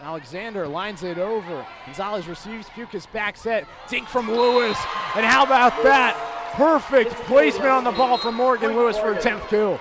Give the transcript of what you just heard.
Alexander lines it over. Gonzalez receives Pukas back set. Dink from Lewis. And how about that? Perfect placement on the ball from Morgan Lewis for a 10th kill.